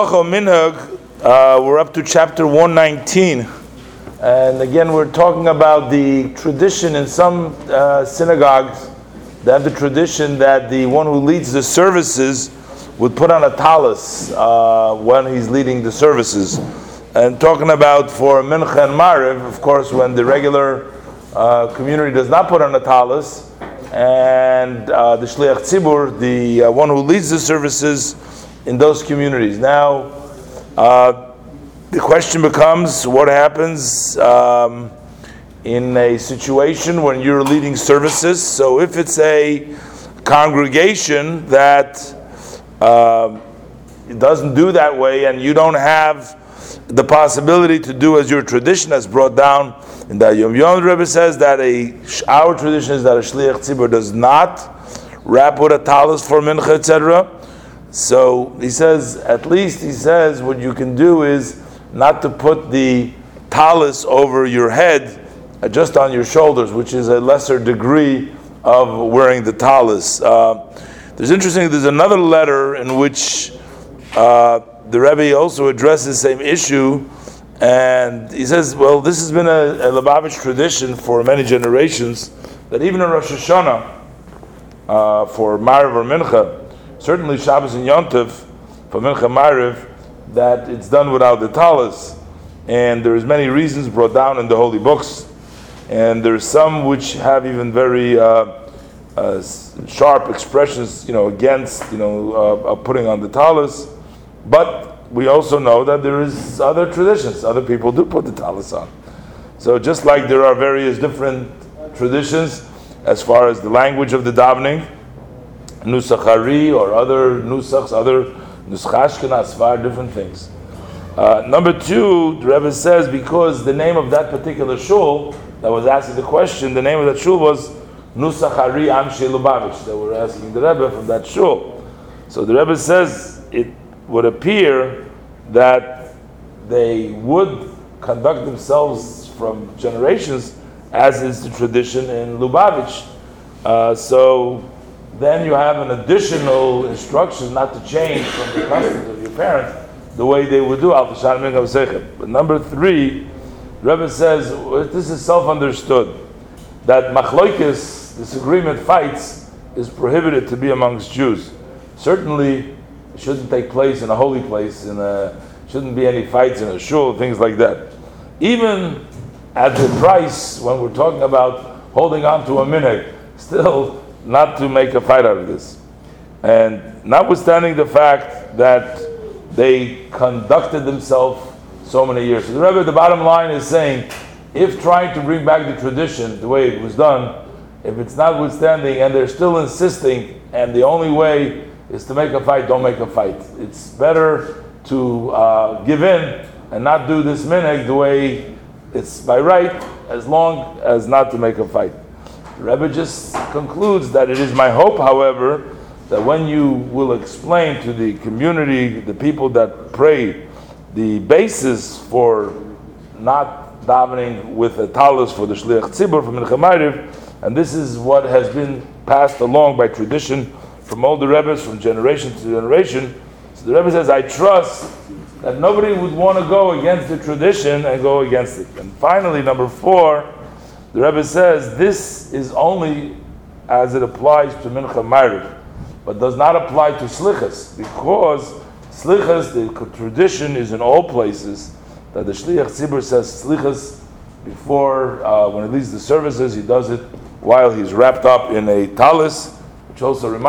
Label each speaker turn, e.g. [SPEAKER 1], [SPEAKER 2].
[SPEAKER 1] Halacha Minhag, uh, we're up to chapter 119. And again, we're talking about the tradition in some uh, synagogues. They have the tradition that the one who leads the services would put on a talus uh, when he's leading the services. And talking about for Mincha and Mariv, of course, when the regular uh, community does not put on a talus, and uh, the Shliach Tzibur, the uh, one who leads the services in those communities. Now, uh, the question becomes what happens um, in a situation when you're leading services. So, if it's a congregation that uh, doesn't do that way and you don't have the possibility to do as your tradition has brought down, and that Yom Yom Rebbe says that a our tradition is that a shliach tzibur does not wrap with a talus for mincha, etc. So he says, at least he says, what you can do is not to put the talus over your head, uh, just on your shoulders, which is a lesser degree of wearing the talus. Uh, there's interesting. There's another letter in which uh, the Rebbe also addresses the same issue and he says, well, this has been a, a Lubavitch tradition for many generations that even in Rosh Hashanah, uh, for Mariv or Mincha, certainly Shabbos and Yontif, for Mincha Mariv, that it's done without the talis, And there's many reasons brought down in the holy books. And there are some which have even very uh, uh, sharp expressions, you know, against, you know, uh, putting on the talis, But we also know that there is other traditions. Other people do put the talis on. So just like there are various different traditions as far as the language of the davening, nusach Ari or other nusachs, other nuschashkin, asfar, different things. Uh, number two, the Rebbe says because the name of that particular shul that was asking the question, the name of that shul was Nusach Ari Anshei Lubavitch. That were asking the Rebbe from that shul. So the Rebbe says it would appear that they would conduct themselves from generations as is the tradition in Lubavitch. Uh, so then you have an additional instruction not to change from the customs of your parents the way they would do al But number three, Rebbe says this is self-understood that machloikis, disagreement, fights, is prohibited to be amongst Jews. Certainly, it shouldn't take place in a holy place, in a shouldn't be any fights in a shul, things like that. Even at the price, when we're talking about holding on to a minhag, still not to make a fight out of this. And notwithstanding the fact that they conducted themselves so many years. So the Rebbe, the bottom line is saying, if trying to bring back the tradition the way it was done, if it's notwithstanding and they're still insisting, and the only way is to make a fight, don't make a fight. It's better to uh, give in and not do this minhag the way it's by right, as long as not to make a fight. Rebbe just concludes that it is my hope, however, that when you will explain to the community, the people that pray, the basis for not davening with a talus for the shliach tzibur from Mincha and this is what has been passed along by tradition from all the Rebbe's, from generation to generation. So the Rebbe says, I trust that nobody would want to go against the tradition and go against it. And finally, number four, the Rebbe says, this is only as it applies to Mincha Ma'ariv, but does not apply to Slichas, because Slichas, the tradition is in all places, that the Shliach Tzibur says Slichas before, uh, when he leads the services, he does it while he's wrapped up in a talis, which also reminds